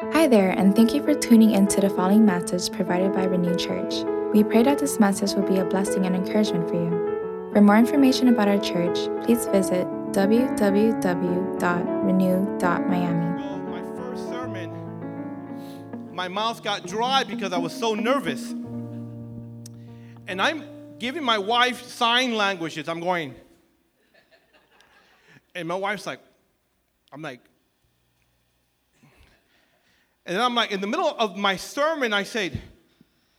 Hi there, and thank you for tuning in to the following message provided by Renew Church. We pray that this message will be a blessing and encouragement for you. For more information about our church, please visit www.renew.miami. My first sermon, my mouth got dry because I was so nervous. And I'm giving my wife sign languages. I'm going, and my wife's like, I'm like, and then I'm like, in the middle of my sermon, I said,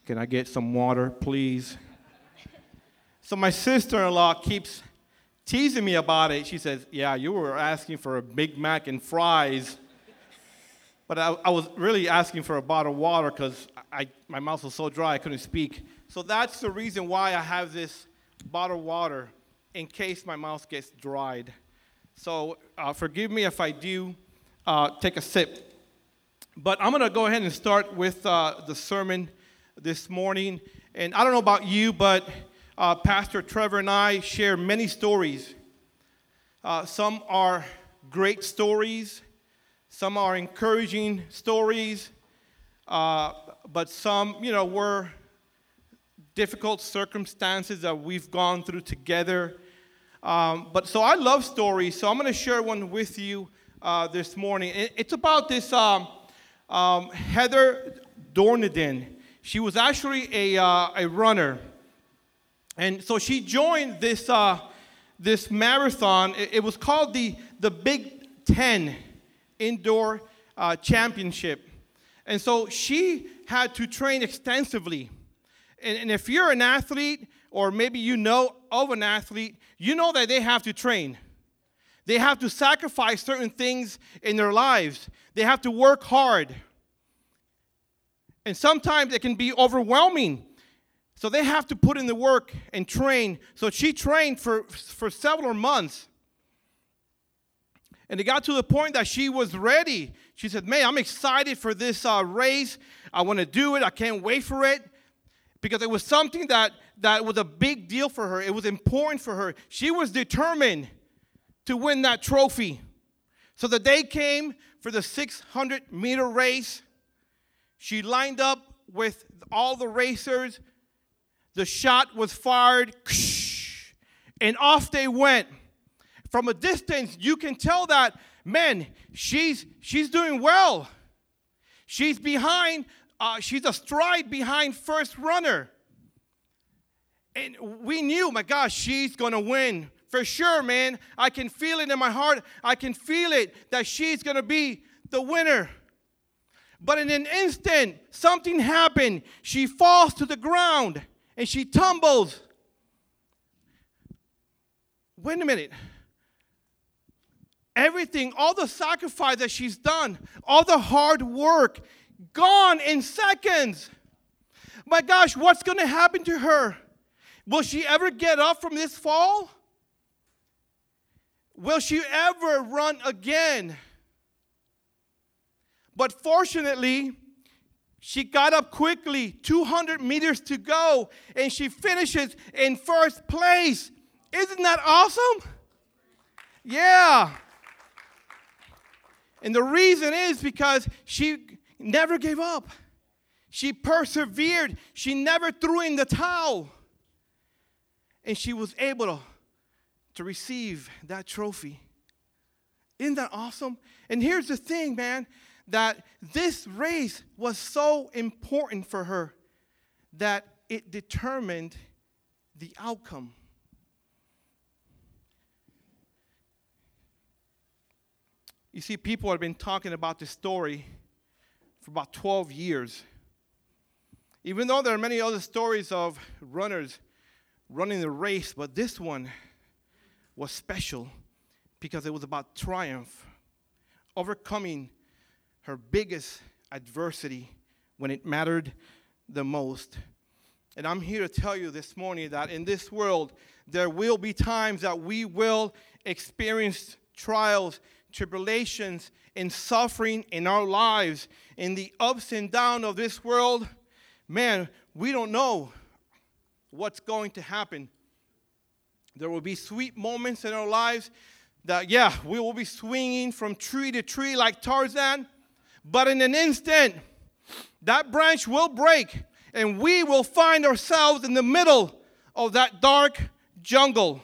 Can I get some water, please? So my sister in law keeps teasing me about it. She says, Yeah, you were asking for a Big Mac and fries. But I, I was really asking for a bottle of water because my mouth was so dry I couldn't speak. So that's the reason why I have this bottle of water in case my mouth gets dried. So uh, forgive me if I do uh, take a sip. But I'm going to go ahead and start with uh, the sermon this morning. And I don't know about you, but uh, Pastor Trevor and I share many stories. Uh, some are great stories, some are encouraging stories, uh, but some, you know, were difficult circumstances that we've gone through together. Um, but so I love stories, so I'm going to share one with you uh, this morning. It, it's about this. Um, um, Heather Dorniden. She was actually a, uh, a runner. And so she joined this, uh, this marathon. It, it, was called the, the Big Ten Indoor uh, Championship. And so she had to train extensively. And, and if you're an athlete, or maybe you know of an athlete, you know that they have to train. They have to sacrifice certain things in their lives. They have to work hard. And sometimes it can be overwhelming. So they have to put in the work and train. So she trained for, for several months. And it got to the point that she was ready. She said, Man, I'm excited for this uh, race. I want to do it. I can't wait for it. Because it was something that, that was a big deal for her. It was important for her. She was determined to win that trophy. So the day came for the 600 meter race. She lined up with all the racers. The shot was fired, and off they went. From a distance, you can tell that, man, she's, she's doing well. She's behind, uh, she's a stride behind first runner. And we knew, my gosh, she's gonna win. For sure, man. I can feel it in my heart. I can feel it that she's gonna be the winner. But in an instant, something happened. She falls to the ground and she tumbles. Wait a minute. Everything, all the sacrifice that she's done, all the hard work, gone in seconds. My gosh, what's going to happen to her? Will she ever get up from this fall? Will she ever run again? But fortunately, she got up quickly, 200 meters to go, and she finishes in first place. Isn't that awesome? Yeah. And the reason is because she never gave up. She persevered. She never threw in the towel. And she was able to, to receive that trophy. Isn't that awesome? And here's the thing, man that this race was so important for her that it determined the outcome. You see, people have been talking about this story for about 12 years. Even though there are many other stories of runners running the race, but this one was special because it was about triumph, overcoming her biggest adversity when it mattered the most. And I'm here to tell you this morning that in this world, there will be times that we will experience trials, tribulations, and suffering in our lives. In the ups and downs of this world, man, we don't know what's going to happen. There will be sweet moments in our lives that, yeah, we will be swinging from tree to tree like Tarzan. But in an instant, that branch will break, and we will find ourselves in the middle of that dark jungle.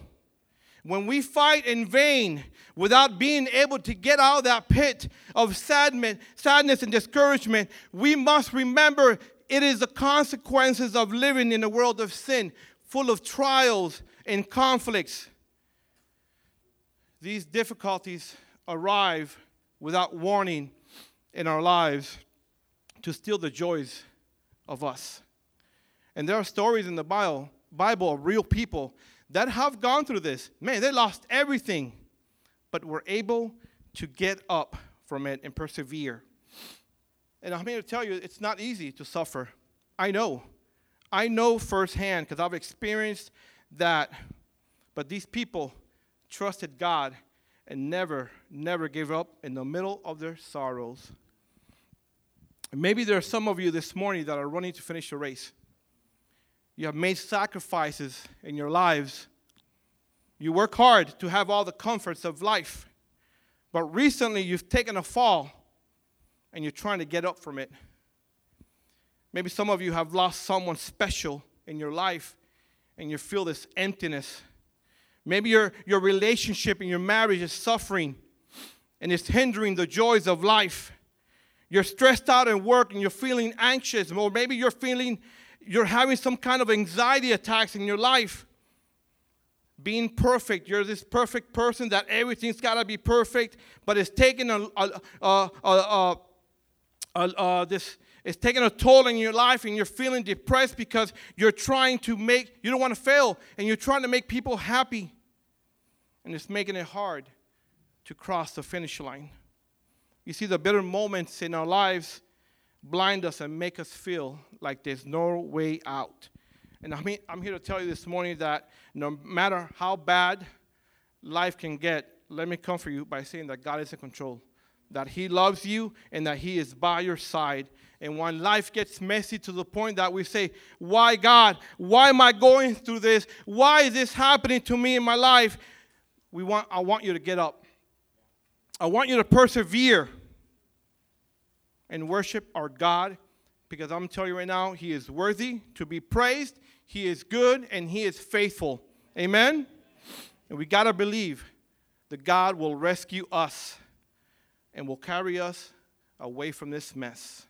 When we fight in vain without being able to get out of that pit of sadness, sadness and discouragement, we must remember it is the consequences of living in a world of sin, full of trials and conflicts. These difficulties arrive without warning in our lives to steal the joys of us. And there are stories in the Bible, Bible of real people that have gone through this. Man, they lost everything, but were able to get up from it and persevere. And I'm here to tell you, it's not easy to suffer. I know. I know firsthand because I've experienced that. But these people trusted God and never, never gave up in the middle of their sorrows. Maybe there are some of you this morning that are running to finish a race. You have made sacrifices in your lives. You work hard to have all the comforts of life. But recently you've taken a fall and you're trying to get up from it. Maybe some of you have lost someone special in your life and you feel this emptiness. Maybe your, your relationship and your marriage is suffering and it's hindering the joys of life. You're stressed out at work and you're feeling anxious, or maybe you're feeling you're having some kind of anxiety attacks in your life. Being perfect, you're this perfect person that everything's got to be perfect, but it's taking a, a, a, a, this it's taking a toll in your life and you're feeling depressed because you're trying to make you don't want to fail and you're trying to make people happy. And it's making it hard to cross the finish line. You see the bitter moments in our lives blind us and make us feel like there's no way out. And I mean, I'm here to tell you this morning that no matter how bad life can get, let me comfort you by saying that God is in control, that He loves you, and that He is by your side. And when life gets messy to the point that we say, Why, God? Why am I going through this? Why is this happening to me in my life? We want, I want you to get up. I want you to persevere and worship our God because I'm telling you right now, He is worthy to be praised. He is good and He is faithful. Amen? And we got to believe that God will rescue us and will carry us away from this mess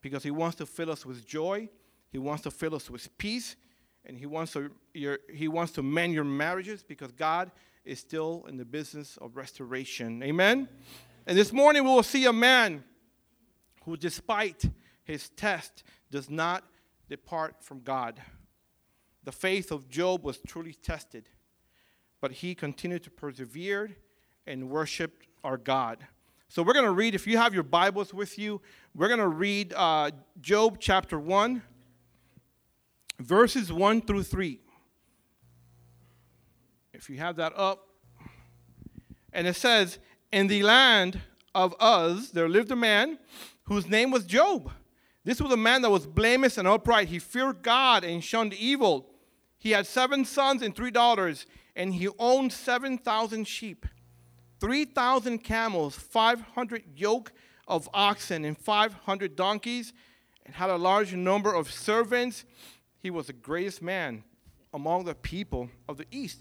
because He wants to fill us with joy, He wants to fill us with peace, and He wants to, your, he wants to mend your marriages because God is still in the business of restoration. Amen? And this morning we will see a man who, despite his test, does not depart from God. The faith of Job was truly tested, but he continued to persevere and worship our God. So we're going to read, if you have your Bibles with you, we're going to read uh, Job chapter 1, verses 1 through 3. If you have that up, and it says, In the land of Uz there lived a man whose name was Job. This was a man that was blameless and upright. He feared God and shunned evil. He had seven sons and three daughters, and he owned 7,000 sheep, 3,000 camels, 500 yoke of oxen, and 500 donkeys, and had a large number of servants. He was the greatest man among the people of the east.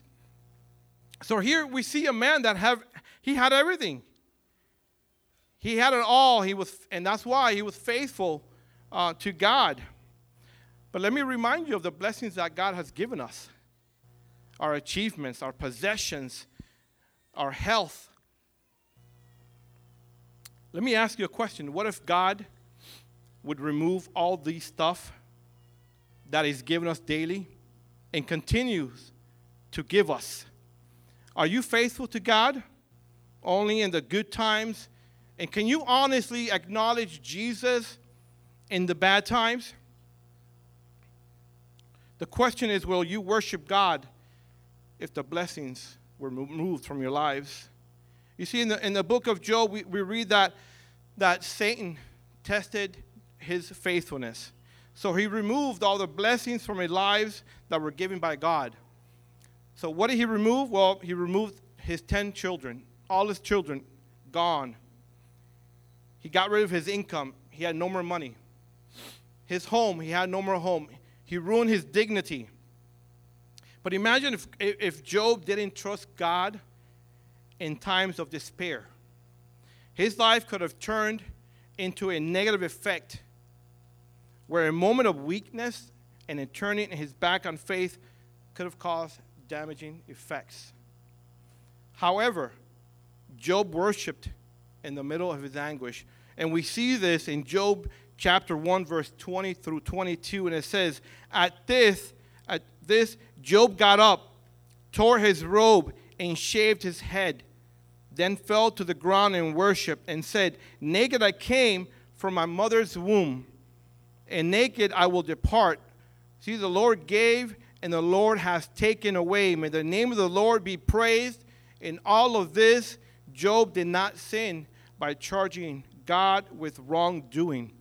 So here we see a man that have he had everything. He had it all. He was, and that's why he was faithful uh, to God. But let me remind you of the blessings that God has given us our achievements, our possessions, our health. Let me ask you a question. What if God would remove all these stuff that He's given us daily and continues to give us? Are you faithful to God only in the good times and can you honestly acknowledge Jesus in the bad times? The question is will you worship God if the blessings were removed from your lives? You see, in the, in the book of Job, we, we read that, that Satan tested his faithfulness. So he removed all the blessings from his lives that were given by God. So what did he remove? Well, he removed his 10 children, all his children gone. He got rid of his income. He had no more money. His home, he had no more home. He ruined his dignity. But imagine if, if Job didn't trust God in times of despair. His life could have turned into a negative effect where a moment of weakness and a turning his back on faith could have caused damaging effects. However, Job worshiped in the middle of his anguish. And we see this in Job chapter 1, verse 20 through 22. And it says, At this, at this, Job got up, tore his robe, and shaved his head, then fell to the ground and worshiped, and said, Naked I came from my mother's womb, and naked I will depart. See, the Lord gave, and the Lord has taken away. May the name of the Lord be praised. In all of this, Job did not sin by charging God with wrongdoing.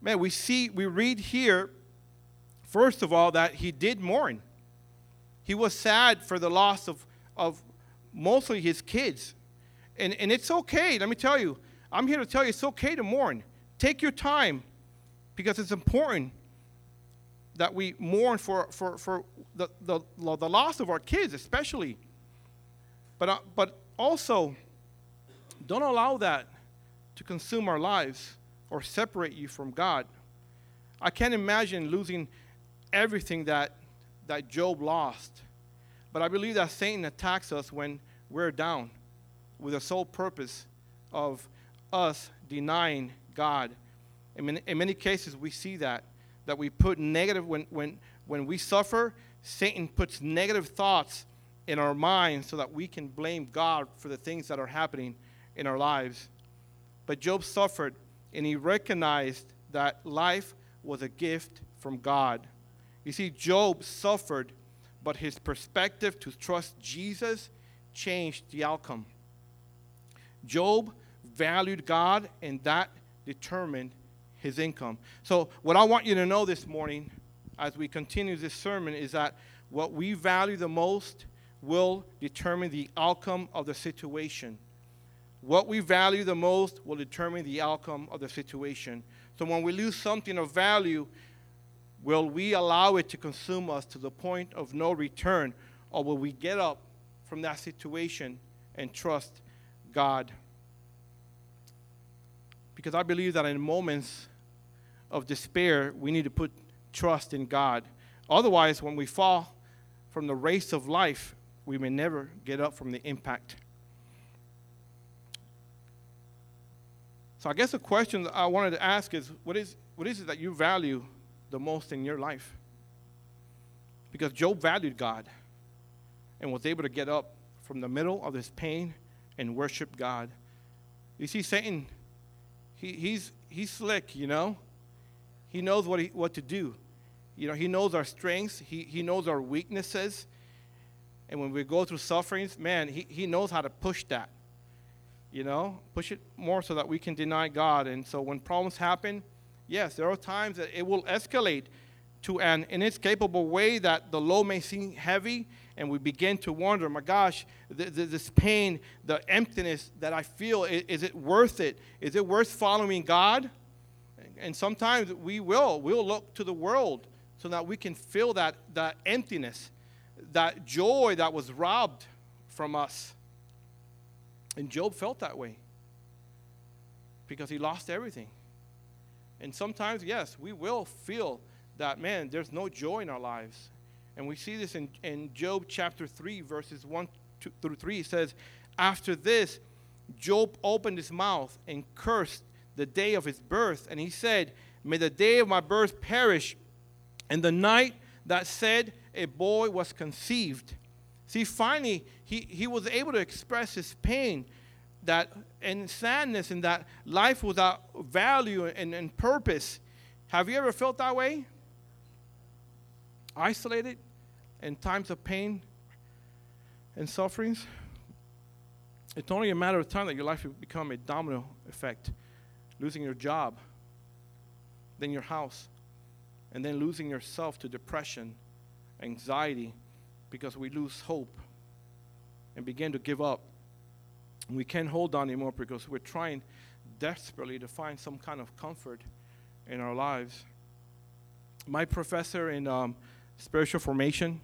Man, we see, we read here, first of all, that he did mourn. He was sad for the loss of, of mostly his kids. And, and it's okay, let me tell you, I'm here to tell you it's okay to mourn. Take your time because it's important that we mourn for, for, for the, the, the loss of our kids, especially. But, uh, but also, don't allow that to consume our lives or separate you from God. I can't imagine losing everything that, that Job lost. But I believe that Satan attacks us when we're down with the sole purpose of us denying God. In many, in many cases, we see that, that we put negative, when, when, when we suffer, Satan puts negative thoughts in our minds so that we can blame God for the things that are happening in our lives. But Job suffered and he recognized that life was a gift from God. You see, Job suffered, but his perspective to trust Jesus changed the outcome. Job valued God, and that determined his income. So, what I want you to know this morning as we continue this sermon is that what we value the most will determine the outcome of the situation. What we value the most will determine the outcome of the situation. So when we lose something of value, will we allow it to consume us to the point of no return, or will we get up from that situation and trust God? Because I believe that in moments of despair, we need to put trust in God. Otherwise, when we fall from the race of life, we may never get up from the impact. So I guess the question I wanted to ask is what is, what is it that you value the most in your life? Because Job valued God and was able to get up from the middle of his pain and worship God. You see, Satan, he, he's, he's slick, you know? He knows what, he, what to do. You know, he knows our strengths, he, he knows our weaknesses. And when we go through sufferings, man, he, he knows how to push that you know, push it more so that we can deny God. And so when problems happen, yes, there are times that it will escalate to an inescapable way that the load may seem heavy and we begin to wonder, my gosh, th- th- this pain, the emptiness that I feel, is, is, it worth it? Is it worth following God? And sometimes we will. We'll look to the world so that we can feel that, that emptiness, that joy that was robbed from us. And Job felt that way because he lost everything. And sometimes, yes, we will feel that, man, there's no joy in our lives. And we see this in, in Job chapter 3, verses 1 two, through 3. It says, After this, Job opened his mouth and cursed the day of his birth. And he said, May the day of my birth perish, and the night that said a boy was conceived. See, finally, he, he was able to express his pain that and sadness and that life without value and, and purpose. Have you ever felt that way? Isolated in times of pain and sufferings? It's only a matter of time that your life will become a domino effect. Losing your job, then your house, and then losing yourself to depression, anxiety, because we lose hope and begin to give up. We can't hold on anymore because we're trying desperately to find some kind of comfort in our lives. My professor in um, spiritual formation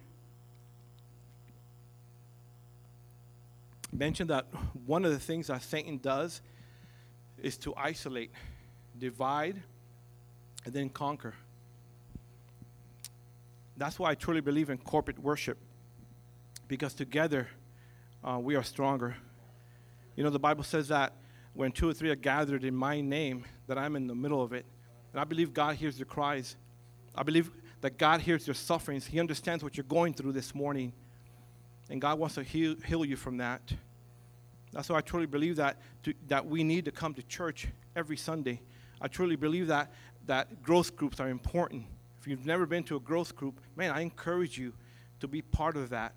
mentioned that one of the things that Satan does is to isolate, divide, and then conquer. That's why I truly believe in corporate worship, because together uh, we are stronger. You know, the Bible says that when two or three are gathered in my name, that I'm in the middle of it. And I believe God hears your cries. I believe that God hears your sufferings. He understands what you're going through this morning. And God wants to heal, heal you from that. That's why I truly believe that, to, that we need to come to church every Sunday. I truly believe that, that growth groups are important. If you've never been to a growth group, man, I encourage you to be part of that.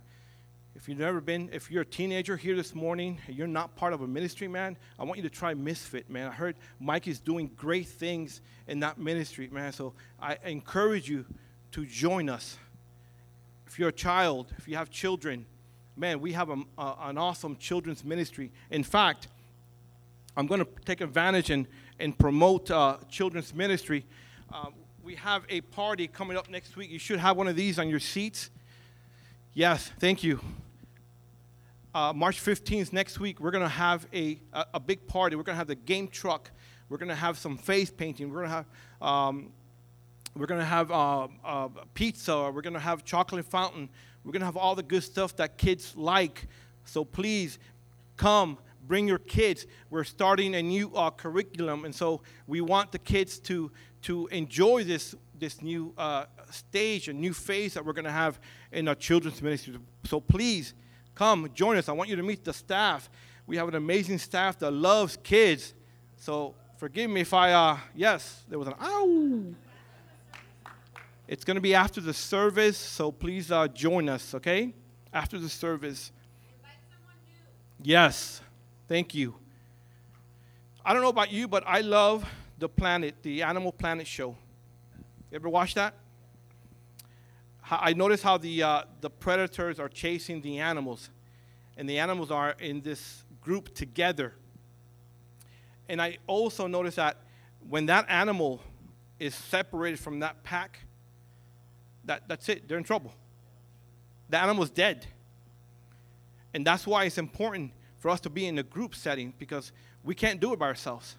If you've never been, if you're a teenager here this morning, and you're not part of a ministry, man, I want you to try Misfit, man. I heard Mike is doing great things in that ministry, man. So I encourage you to join us. If you're a child, if you have children, man, we have a, a, an awesome children's ministry. In fact, I'm going to take advantage and, and promote uh, children's ministry. Uh, we have a party coming up next week. You should have one of these on your seats. Yes, thank you. Uh, March 15th, next week, we're going to have a, a, a, big party. We're going to have the game truck. We're going to have some face painting. We're going to have, um, we're going to have uh, uh, pizza. We're going to have chocolate fountain. We're going to have all the good stuff that kids like. So please come, bring your kids. We're starting a new uh, curriculum, and so we want the kids to, to enjoy this, this new uh, stage, a new phase that we're going to have in our children's ministry. So please come, join us. I want you to meet the staff. We have an amazing staff that loves kids. So forgive me if I, uh, yes, there was an ow. It's going to be after the service, so please uh, join us, okay? After the service. Yes, thank you. I don't know about you, but I love the planet, the Animal Planet show. You ever watch that? I notice how the, uh, the predators are chasing the animals, and the animals are in this group together. And I also notice that when that animal is separated from that pack, that, that's it. They're in trouble. The animal's dead. And that's why it's important for us to be in a group setting because we can't do it by ourselves.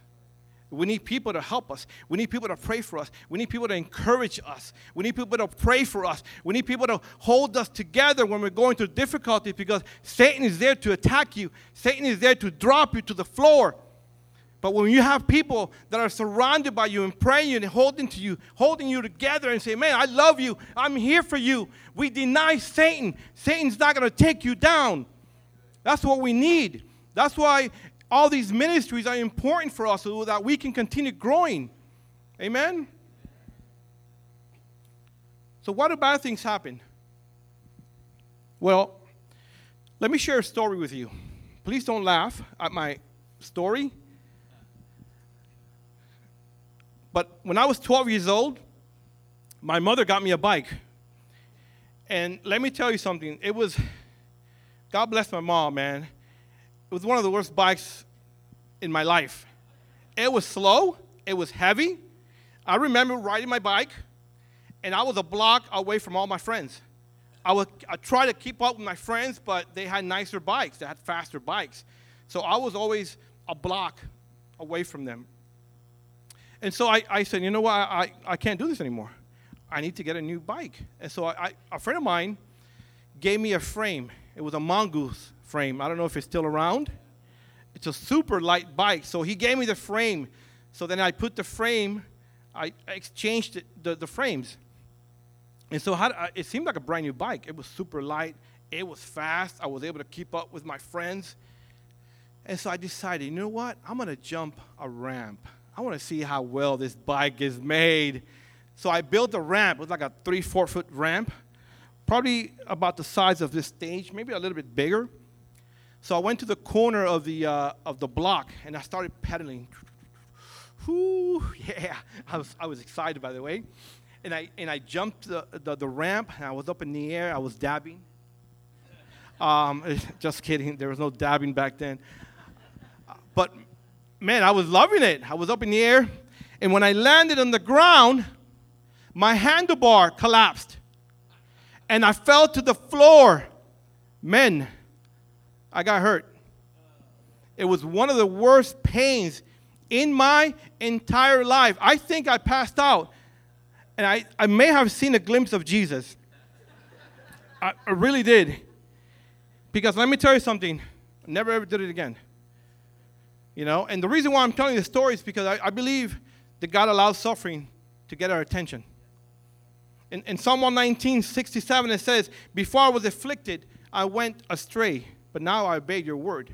We need people to help us. We need people to pray for us. We need people to encourage us. We need people to pray for us. We need people to hold us together when we're going through difficulties because Satan is there to attack you. Satan is there to drop you to the floor. But when you have people that are surrounded by you and praying you and holding to you, holding you together and say, Man, I love you, I'm here for you. We deny Satan. Satan's not going to take you down. That's what we need. That's why all these ministries are important for us so that we can continue growing. Amen? So, what do bad things happen? Well, let me share a story with you. Please don't laugh at my story But when I was 12 years old, my mother got me a bike. And let me tell you something. It was, God bless my mom, man. It was one of the worst bikes in my life. It was slow, it was heavy. I remember riding my bike, and I was a block away from all my friends. I would I try to keep up with my friends, but they had nicer bikes, they had faster bikes. So I was always a block away from them. And so I, I said, you know what, I, I can't do this anymore. I need to get a new bike. And so I, a friend of mine gave me a frame. It was a Mongoose frame. I don't know if it's still around. It's a super light bike. So he gave me the frame. So then I put the frame, I exchanged it, the, the frames. And so how, uh, it seemed like a brand new bike. It was super light. It was fast. I was able to keep up with my friends. And so I decided, you know what? I'm going to jump a ramp. I want to see how well this bike is made. So I built a ramp. It was like a three, four foot ramp, probably about the size of this stage, maybe a little bit bigger. So I went to the corner of the, uh, of the block and I started pedaling. Whoo, yeah, I was, I was excited, by the way. And I, and I jumped the, the, the ramp and I was up in the air. I was dabbing. Um, just kidding, there was no dabbing back then. But man, I was loving it. I was up in the air. And when I landed on the ground, my handlebar collapsed. And I fell to the floor. Men, I got hurt. It was one of the worst pains in my entire life. I think I passed out. And I, I may have seen a glimpse of Jesus. I, I really did. Because let me tell you something, I never ever did it again. You know, and the reason why I'm telling the story is because I, I believe that God allows suffering to get our attention. In, in Psalm 119, 67, it says, Before I was afflicted, I went astray, but now I obey your word.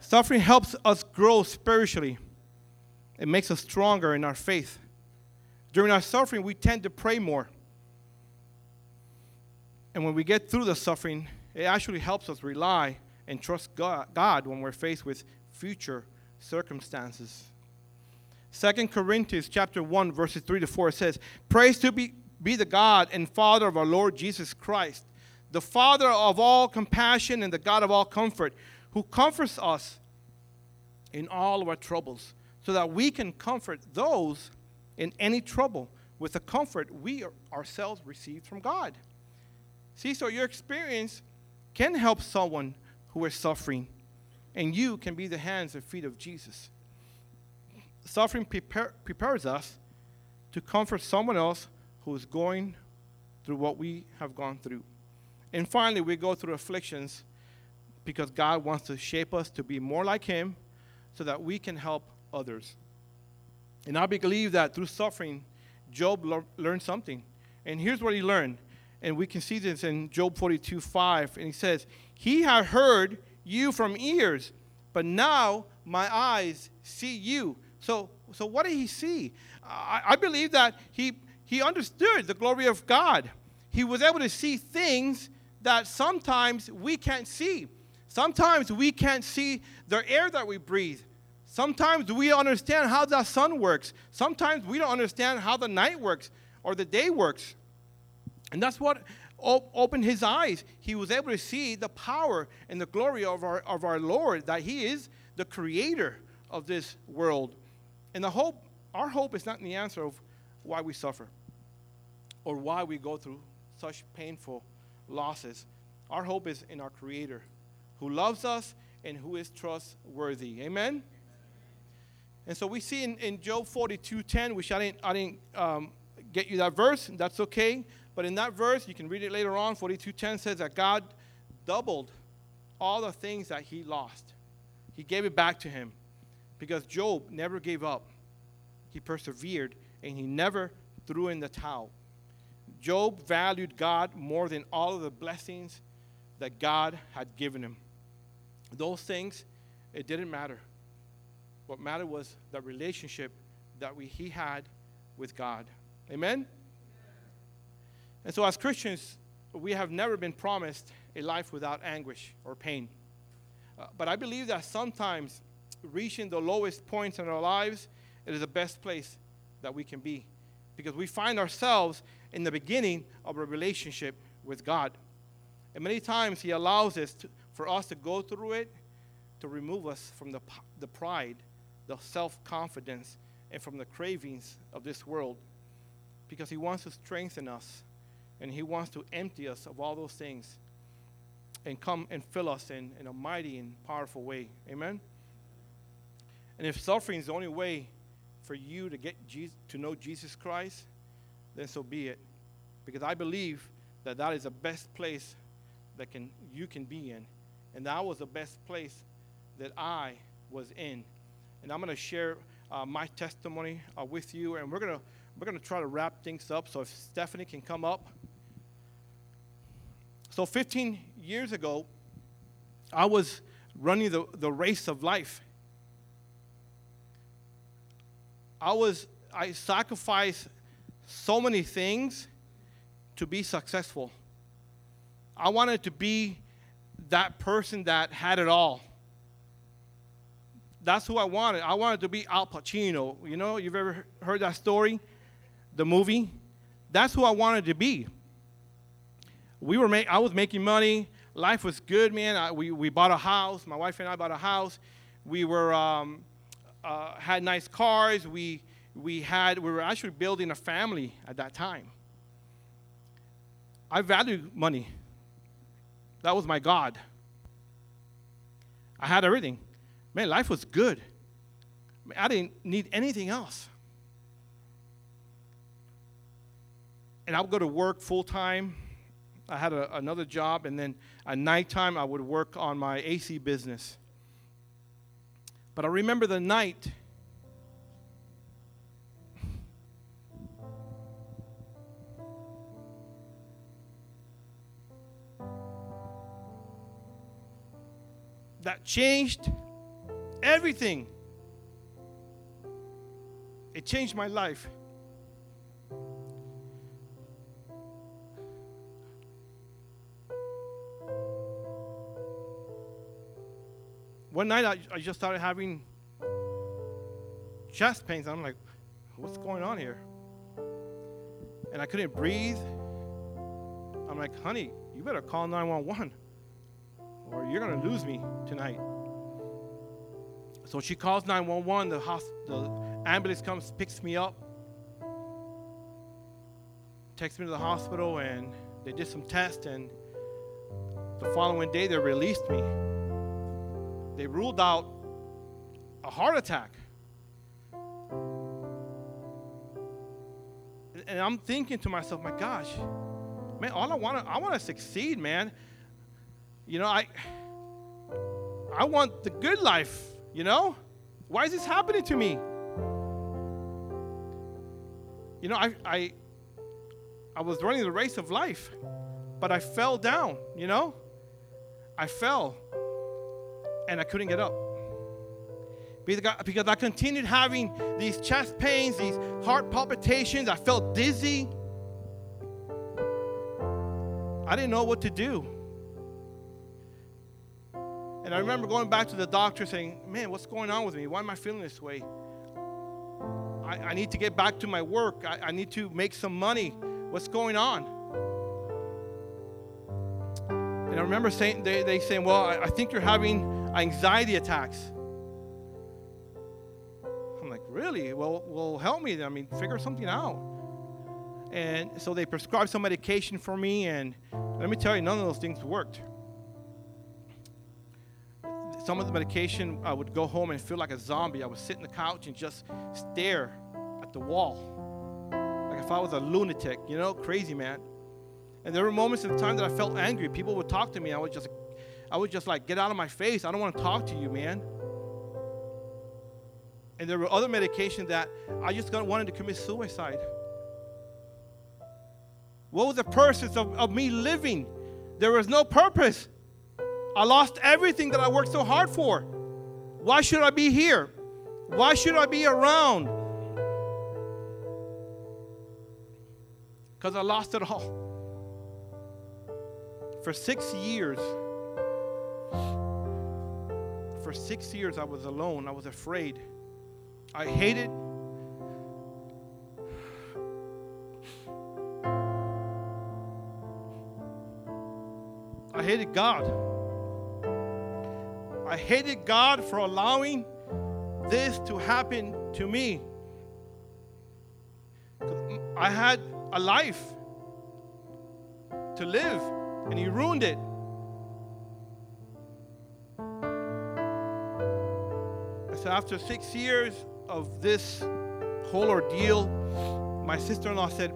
Suffering helps us grow spiritually, it makes us stronger in our faith. During our suffering, we tend to pray more. And when we get through the suffering, it actually helps us rely and trust God, God when we're faced with future circumstances. Second Corinthians chapter 1, verses 3 to 4 says, Praise to be, be the God and Father of our Lord Jesus Christ, the Father of all compassion and the God of all comfort, who comforts us in all of our troubles, so that we can comfort those in any trouble with the comfort we ourselves received from God. See, so your experience can help someone who is suffering and you can be the hands and feet of Jesus. Suffering prepare, prepares us to comfort someone else who is going through what we have gone through. And finally, we go through afflictions because God wants to shape us to be more like Him so that we can help others. And I believe that through suffering, Job learned something. And here's what he learned. And we can see this in Job 42 5. And he says, He had heard you from ears, but now my eyes see you. So, so what did he see? I, I believe that he, he understood the glory of God. He was able to see things that sometimes we can't see. Sometimes we can't see the air that we breathe. Sometimes we understand how the sun works. Sometimes we don't understand how the night works or the day works. And that's what opened his eyes, he was able to see the power and the glory of our, of our Lord, that he is the creator of this world. And the hope, our hope is not in the answer of why we suffer or why we go through such painful losses. Our hope is in our creator who loves us and who is trustworthy. Amen? And so we see in, in Job 42 10, which I didn't, I didn't um, get you that verse, that's okay. But in that verse, you can read it later on, 42:10 says that God doubled all the things that he lost. He gave it back to him because Job never gave up. He persevered and he never threw in the towel. Job valued God more than all of the blessings that God had given him. Those things, it didn't matter. What mattered was the relationship that we, he had with God. Amen? And so, as Christians, we have never been promised a life without anguish or pain. Uh, but I believe that sometimes reaching the lowest points in our lives it is the best place that we can be because we find ourselves in the beginning of a relationship with God. And many times He allows us to, for us to go through it to remove us from the, the pride, the self confidence, and from the cravings of this world because He wants to strengthen us and He wants to empty us of all those things and come and fill us in, in a mighty and powerful way. Amen? And if suffering is the only way for you to get Jesus, to know Jesus Christ, then so be it. Because I believe that that is the best place that can you can be in. And that was the best place that I was in. And I'm going to share uh, my testimony uh, with you, and we're going to we're going to try to wrap things up. So if Stephanie can come up. So 15 years ago, I was running the, the race of life. I was I sacrificed so many things to be successful. I wanted to be that person that had it all. That's who I wanted. I wanted to be Al Pacino. You know, you've ever heard that story? The movie? That's who I wanted to be we were I was making money. Life was good, man. I, we, we bought a house. My wife and I bought a house. we were um, uh, had nice cars. We we had we were actually building a family at that time. I valued money. That was my God. I had everything. Man, life was good. I didn't need anything else. And I would go to work full time. I had a, another job, and then at nighttime, I would work on my AC business. But I remember the night that changed everything. It changed my life. One night I, I just started having chest pains. I'm like, what's going on here? And I couldn't breathe. I'm like, honey, you better call 911 or you're going to lose me tonight. So she calls 911. The, host, the ambulance comes, picks me up, takes me to the hospital, and they did some tests. And the following day, they released me. They ruled out a heart attack. And I'm thinking to myself, my gosh, man, all I want to, I want to succeed, man. You know, I I want the good life, you know? Why is this happening to me? You know, I I I was running the race of life, but I fell down, you know? I fell and I couldn't get up. Because I continued having these chest pains, these heart palpitations, I felt dizzy. I didn't know what to do. And I remember going back to the doctor saying, Man, what's going on with me? Why am I feeling this way? I, I need to get back to my work. I, I need to make some money. What's going on? And I remember saying, they, they saying, Well, I, I think you're having anxiety attacks. I'm like, Really? Well, well, help me. I mean, figure something out. And so they prescribed some medication for me, and let me tell you, none of those things worked some of the medication, I would go home and feel like a zombie. I would sit in the couch and just stare at the wall. Like if I was a lunatic, you know, crazy man. And there were moments in time that I felt angry. People would talk to me. I would just I would just like get out of my face. I don't want to talk to you, man. And there were other medications that I just wanted to commit suicide. What was the purpose of, of me living? There was no purpose. I lost everything that I worked so hard for. Why should I be here? Why should I be around? Because I lost it all. For six years, for six years, I was alone. I was afraid. I hated. I hated God. I hated God for allowing this to happen to me. I had a life to live, and He ruined it. So after six years of this whole ordeal, my sister-in-law said,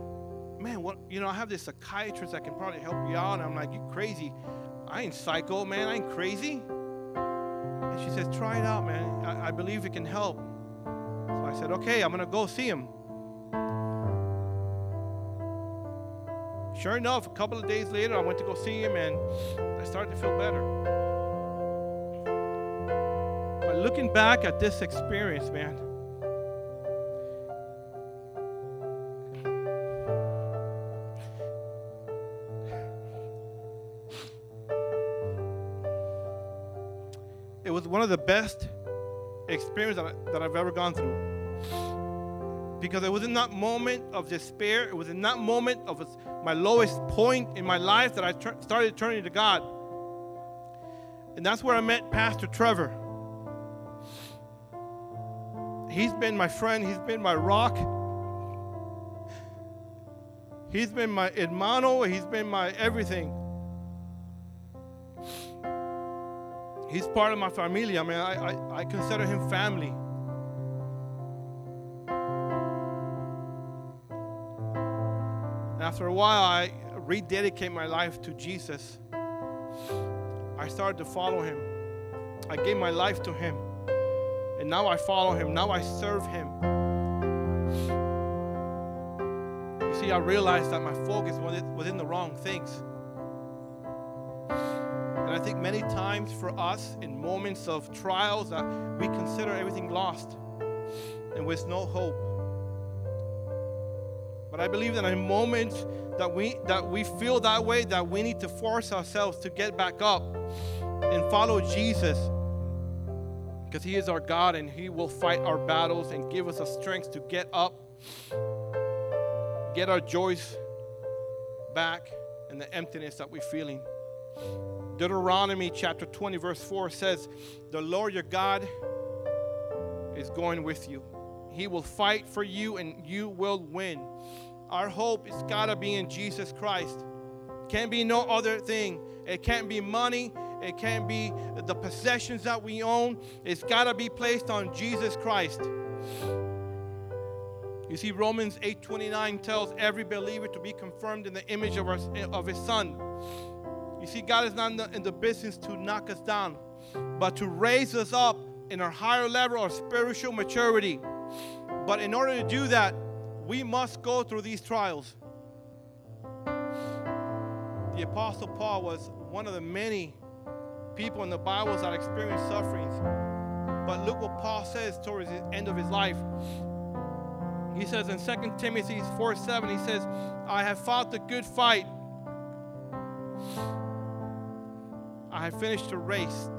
"Man, what? You know, I have this psychiatrist that can probably help you out." And I'm like, "You crazy? I ain't psycho, man. I ain't crazy." And she says, Try it out, man. I, I believe it can help. So I said, Okay, I'm to go see him. Sure enough, a couple of days later, I went to go see him and I started to feel better. Looking back at this experience, man, it was one of the best experiences that, I, that I've ever gone through. Because it was in that moment of despair, it was in that moment of my lowest point in my life that I tr- started turning to God. And that's where I met Pastor Trevor. He's been my friend, He's been my rock. He's been my hermano, He's been my everything. He's part of my family. I mean, I, I, I consider him family. After a while, I rededicate my life to Jesus. I started to follow him. I gave my life to him. And now I follow him. Now I serve him. You see, I realized that my focus was in the wrong things. And I think many times for us, in moments of trials, uh, we consider everything lost and with no hope. But I believe that in moments that we that we feel that way, that we need to force ourselves to get back up and follow Jesus. Because He is our God and He will fight our battles and give us the strength to get up, get our joys back, and the emptiness that we're feeling. Deuteronomy chapter 20, verse 4 says, The Lord your God is going with you. He will fight for you and you will win. Our hope is gotta be in Jesus Christ. Can't be no other thing. It can't be money. It can't be the possessions that we own. It's gotta be placed on Jesus Christ. You see, Romans 8:29 tells every believer to be confirmed in the image of, our, of his son. You see, God is not in the, in the business to knock us down, but to raise us up in our higher level of spiritual maturity. But in order to do that, we must go through these trials. The Apostle Paul was one of the many people in the Bible that experienced sufferings. But look what Paul says towards the end of his life. He says in 2 Timothy 4 7, he says, I have fought the good fight. I have finished the race.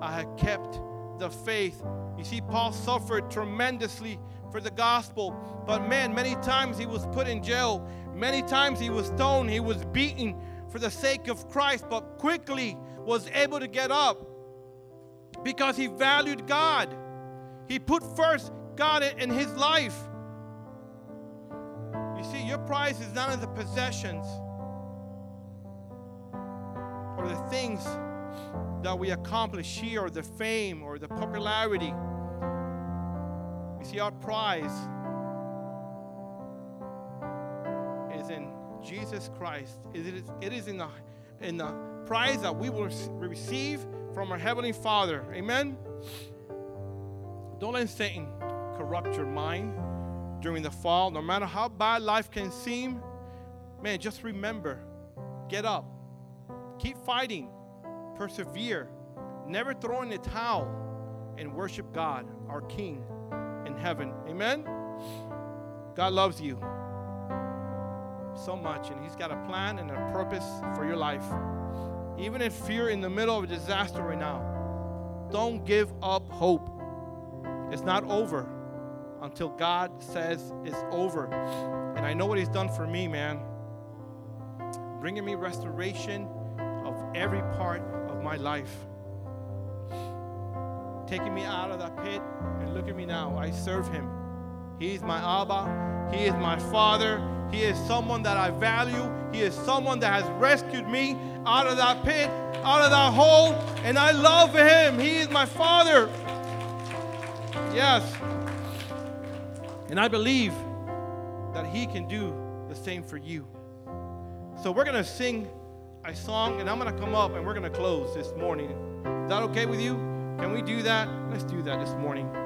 I have kept the faith. You see, Paul suffered tremendously for the gospel. But man, many times he was put in jail. Many times he was stoned. He was beaten for the sake of Christ, but quickly was able to get up because he valued God. He put first God in his life. You see, your prize is not in the possessions or the things that we accomplish here, or the fame, or the popularity. You see, our prize is in Jesus Christ. It is, it is in, the, in the prize that we will receive from our Heavenly Father. Amen? Don't let Satan corrupt your mind during the fall. No matter how bad life can seem, man, just remember get up, keep fighting persevere, never throw in the towel, and worship God, our King in heaven. Amen? God loves you so much, and He's got a plan and a purpose for your life. Even if you're in the middle of a disaster right now, don't give up hope. It's not over until God says it's over. And I know what He's done for me, man. Bringing me restoration of every part of my life. Taking me out of that pit, and look at me now. I serve Him. He's my Abba. He is my Father. He is someone that I value. He is someone that has rescued me out of that pit, out of that hole, and I love Him. He is my Father. Yes. And I believe that He can do the same for you. So we're going to sing a song, and I'm going to come up and we're going to close this morning. Is that okay with you? Can we do that? Let's do that this morning.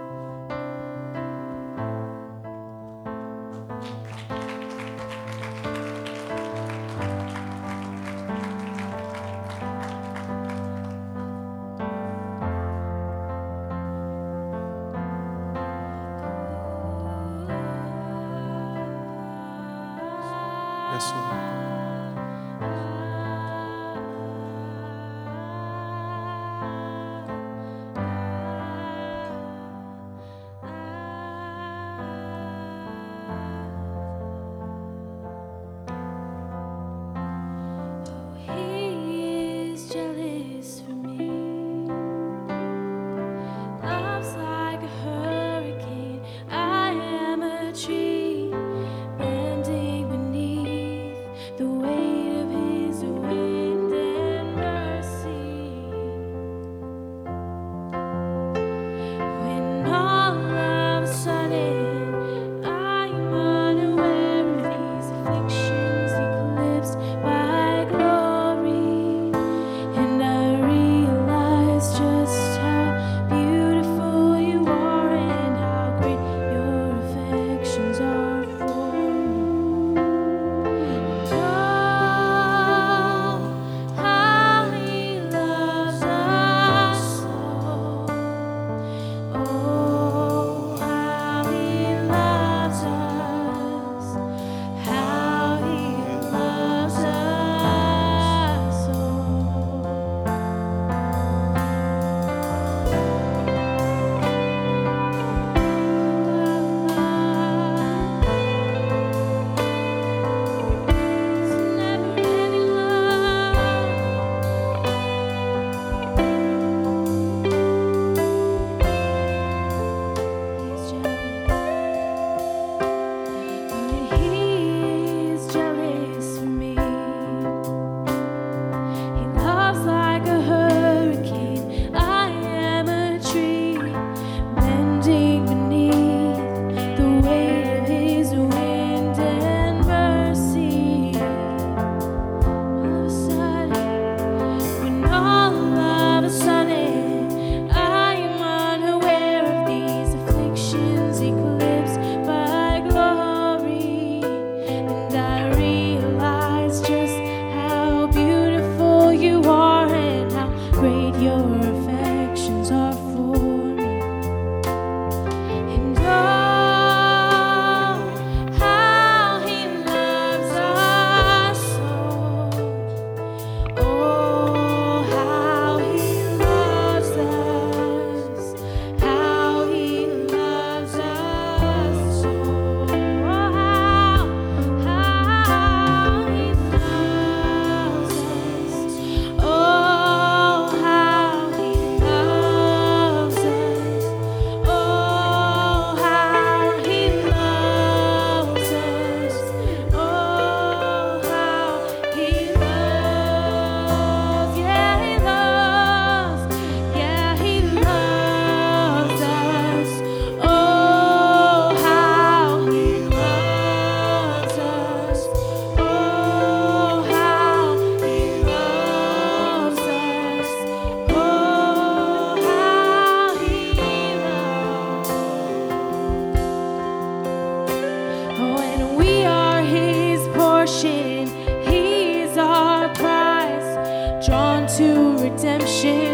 shit.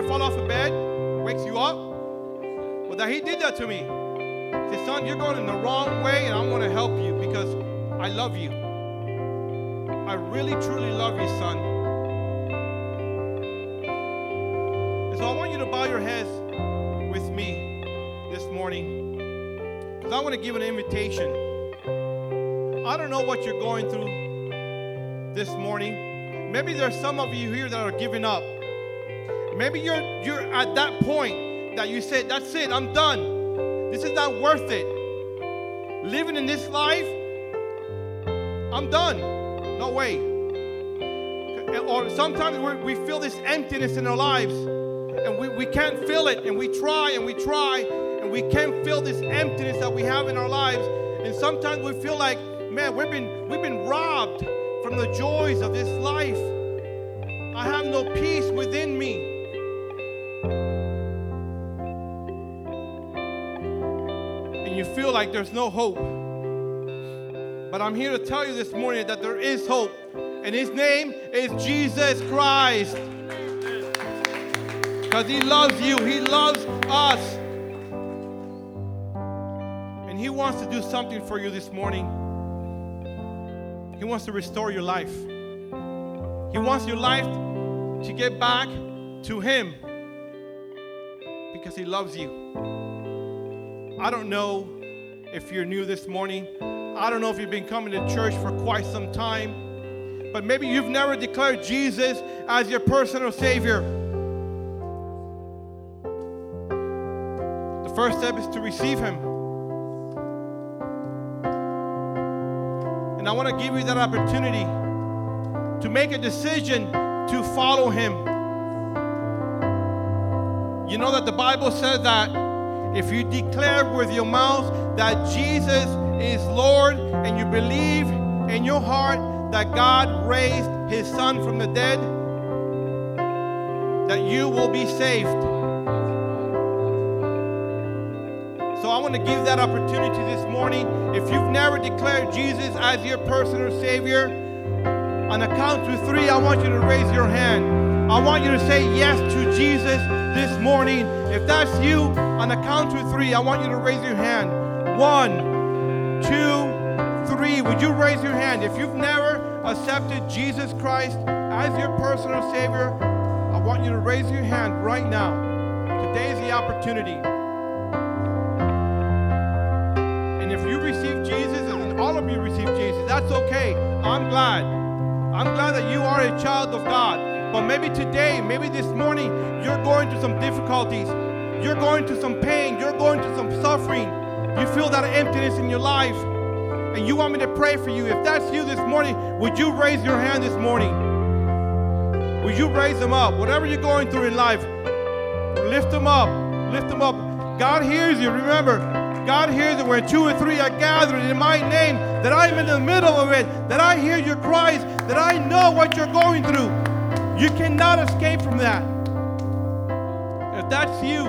Ever fall off a bed, wakes you up? Well, that He did that to me. Say, son, you're going in the wrong way, and I'm going to help you because I love you. I really, truly love you, son. And so I want you to bow your heads with me this morning because I want to give an invitation. I don't know what you're going through this morning. Maybe there's some of you here that are giving up. Maybe you're you're at that point that you said, "That's it, I'm done." This is not worth it. Living in this life, I'm done. No way. Or sometimes we feel this emptiness in our lives and we, we can't feel it and we try and we try and we can't feel this emptiness that we have in our lives. And sometimes we feel like, man, we've been, we've been robbed from the joys of this life. I have no peace within me. Feel like there's no hope. But I'm here to tell you this morning that there is hope, and His name is Jesus Christ. Because He loves you, He loves us. And He wants to do something for you this morning. He wants to restore your life. He wants your life to get back to Him because He loves you. I don't know if you're new this morning. I don't know if you've been coming to church for quite some time. But maybe you've never declared Jesus as your personal Savior. The first step is to receive Him. And I want to give you that opportunity to make a decision to follow Him. You know that the Bible says that if you declare with your mouth that Jesus is Lord and you believe in your heart that God raised his son from the dead, that you will be saved. So I want to give that opportunity this morning. If you've never declared Jesus as your personal Savior, on a count of three, I want you to raise your hand. I want you to say yes to Jesus this morning. If that's you, on the count of three, I want you to raise your hand. One, two, three. Would you raise your hand? If you've never accepted Jesus Christ as your personal Savior, I want you to raise your hand right now. Today is the opportunity. And if you receive Jesus, and all of you receive Jesus, that's okay. I'm glad. I'm glad that you are a child of God. But maybe today, maybe this morning, you're going through some difficulties. You're going through some pain. You're going through some suffering. You feel that emptiness in your life. And you want me to pray for you. If that's you this morning, would you raise your hand this morning? Would you raise them up? Whatever you're going through in life, lift them up. Lift them up. God hears you. Remember, God hears it where two or three are gathered in my name, that I'm in the middle of it, that I hear your cries, that I know what you're going through. You cannot escape from that. If that's you,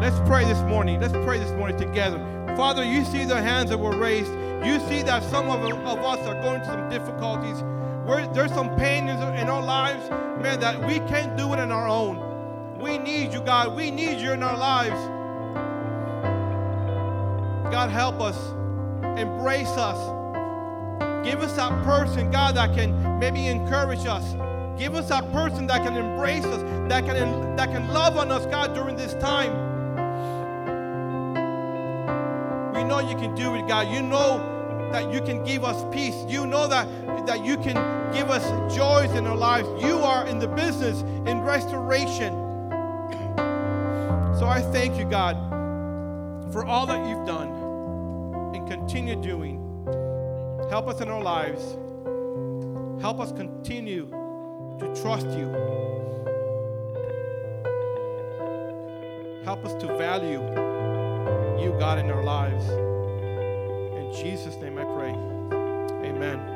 let's pray this morning. Let's pray this morning together. Father, you see the hands that were raised. You see that some of, of us are going through some difficulties. Where there's some pain in, in our lives, man, that we can't do it on our own. We need you, God. We need you in our lives. God, help us. Embrace us. Give us that person, God, that can maybe encourage us. Give us that person that can embrace us, that can, that can love on us, God, during this time. We know you can do it, God. You know that you can give us peace. You know that, that you can give us joys in our lives. You are in the business in restoration. So I thank you, God, for all that you've done and continue doing. Help us in our lives. Help us continue to trust you. Help us to value you, God, in our lives. In Jesus' name I pray. Amen.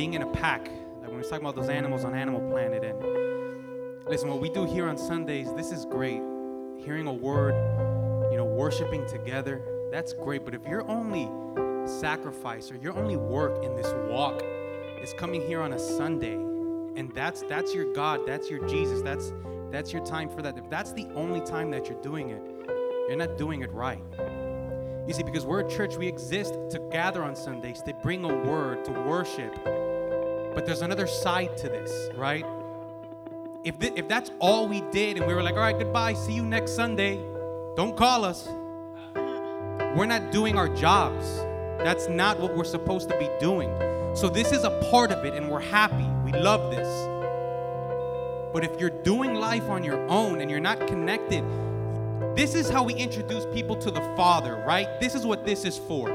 Being in a pack. Like when we're talking about those animals on Animal Planet. And listen, what we do here on Sundays, this is great. Hearing a word, you know, worshiping together, that's great. But if your only sacrifice or your only work in this walk is coming here on a Sunday, and that's that's your God, that's your Jesus, that's that's your time for that. If that's the only time that you're doing it, you're not doing it right. You see, because we're a church, we exist to gather on Sundays, to bring a word, to worship. But there's another side to this, right? If, th- if that's all we did and we were like, all right, goodbye, see you next Sunday, don't call us. We're not doing our jobs. That's not what we're supposed to be doing. So this is a part of it, and we're happy. We love this. But if you're doing life on your own and you're not connected, this is how we introduce people to the Father, right? This is what this is for.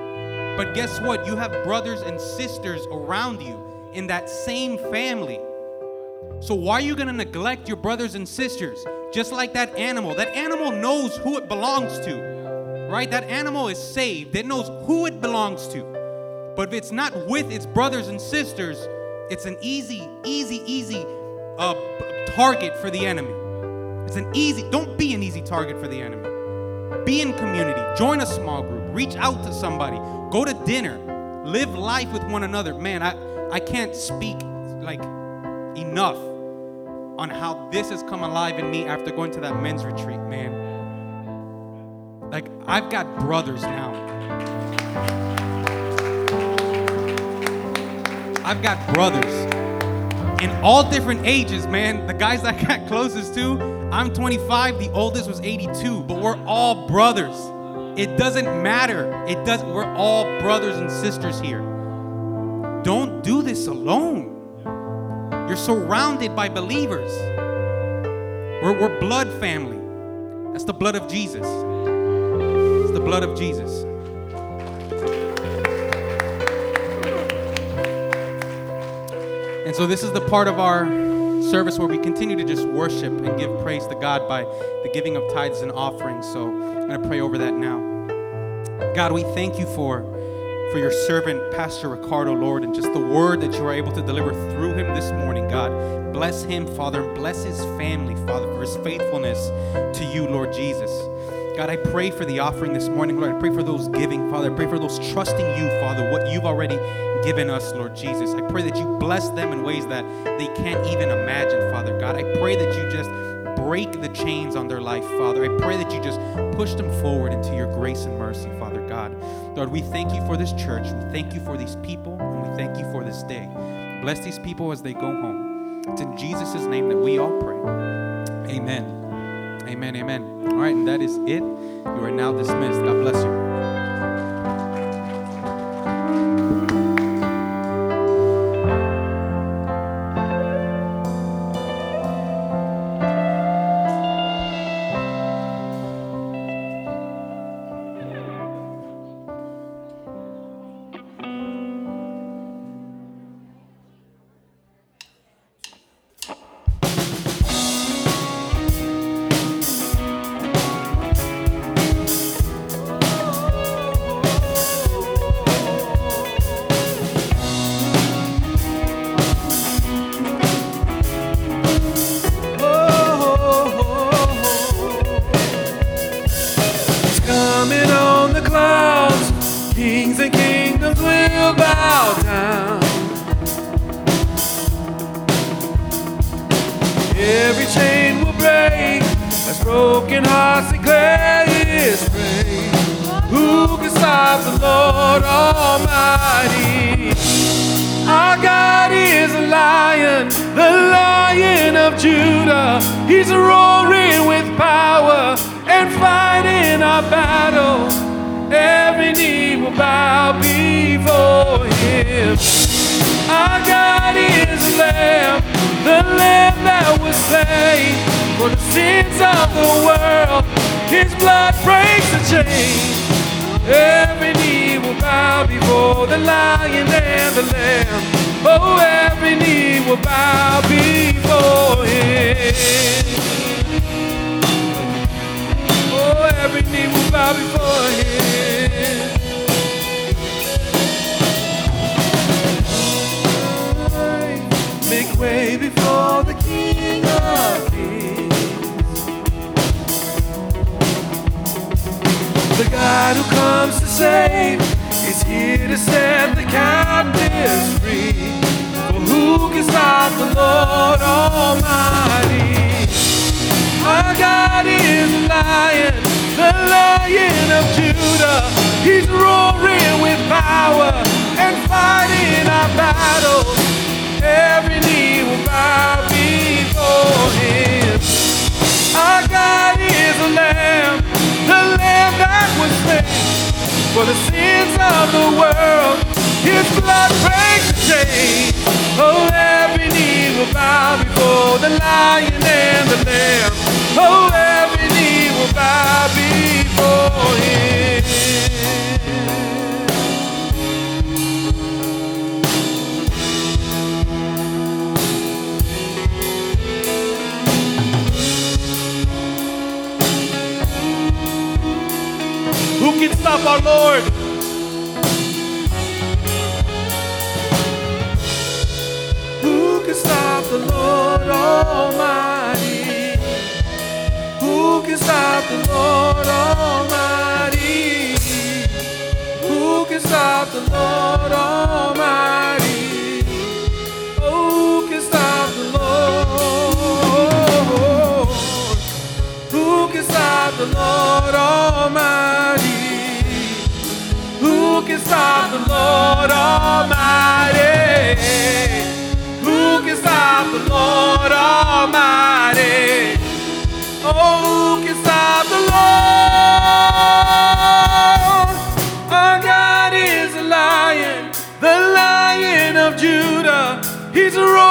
But guess what? You have brothers and sisters around you in that same family. So why are you going to neglect your brothers and sisters? Just like that animal. That animal knows who it belongs to. Right? That animal is saved. It knows who it belongs to. But if it's not with its brothers and sisters, it's an easy, easy, easy uh, target for the enemy. It's an easy, don't be an easy target for the enemy. Be in community, join a small group, reach out to somebody, go to dinner, live life with one another. Man, I, I can't speak like enough on how this has come alive in me after going to that men's retreat, man. Like, I've got brothers now. I've got brothers in all different ages, man. The guys I got closest to, I'm 25, the oldest was 82, but we're all brothers. It doesn't matter. It does we're all brothers and sisters here. Don't do this alone. You're surrounded by believers. We're, we're blood family. That's the blood of Jesus. It's the blood of Jesus. And so this is the part of our service where we continue to just worship and give praise to God by the giving of tithes and offerings. So I'm going to pray over that now. God, we thank you for for your servant Pastor Ricardo, Lord, and just the word that you are able to deliver through him this morning, God. Bless him, Father, and bless his family, Father, for his faithfulness to you, Lord Jesus. God, I pray for the offering this morning, Lord. I pray for those giving, Father. I pray for those trusting you, Father, what you've already given us, Lord Jesus. I pray that you bless them in ways that they can't even imagine, Father God. I pray that you just break the chains on their life, Father. I pray that you just push them forward into your grace and mercy, Father God. Lord, we thank you for this church. We thank you for these people, and we thank you for this day. Bless these people as they go home. It's in Jesus' name that we all pray. Amen. Amen. Amen. All right, and that is it. You are now dismissed. God bless you. Sins of the world. His blood breaks the chains. Every knee will bow before the lion and the lamb. Oh, every knee will bow before him. Oh, every knee will bow before him. God who comes to save is here to set the captives free. For who can stop the Lord Almighty? Our God is a lion, the lion of Judah. He's roaring with power and fighting our battles. Every knee will bow before him. Our God is a lamb, lamb that was slain for the sins of the world. His blood breaks the chains. Oh, every knee will bow before the lion and the lamb. Oh, every knee will bow before him. Can stop our Lord? Who can stop the Lord Almighty? Who can stop the Lord Almighty? Who can stop the Lord Almighty? Who can stop the Lord? Who can stop the Lord Almighty? Who can stop the Lord Almighty? Who can stop the Lord Almighty? Oh, who can stop the Lord? Our God is a lion, the lion of Judah. He's roaring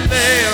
lion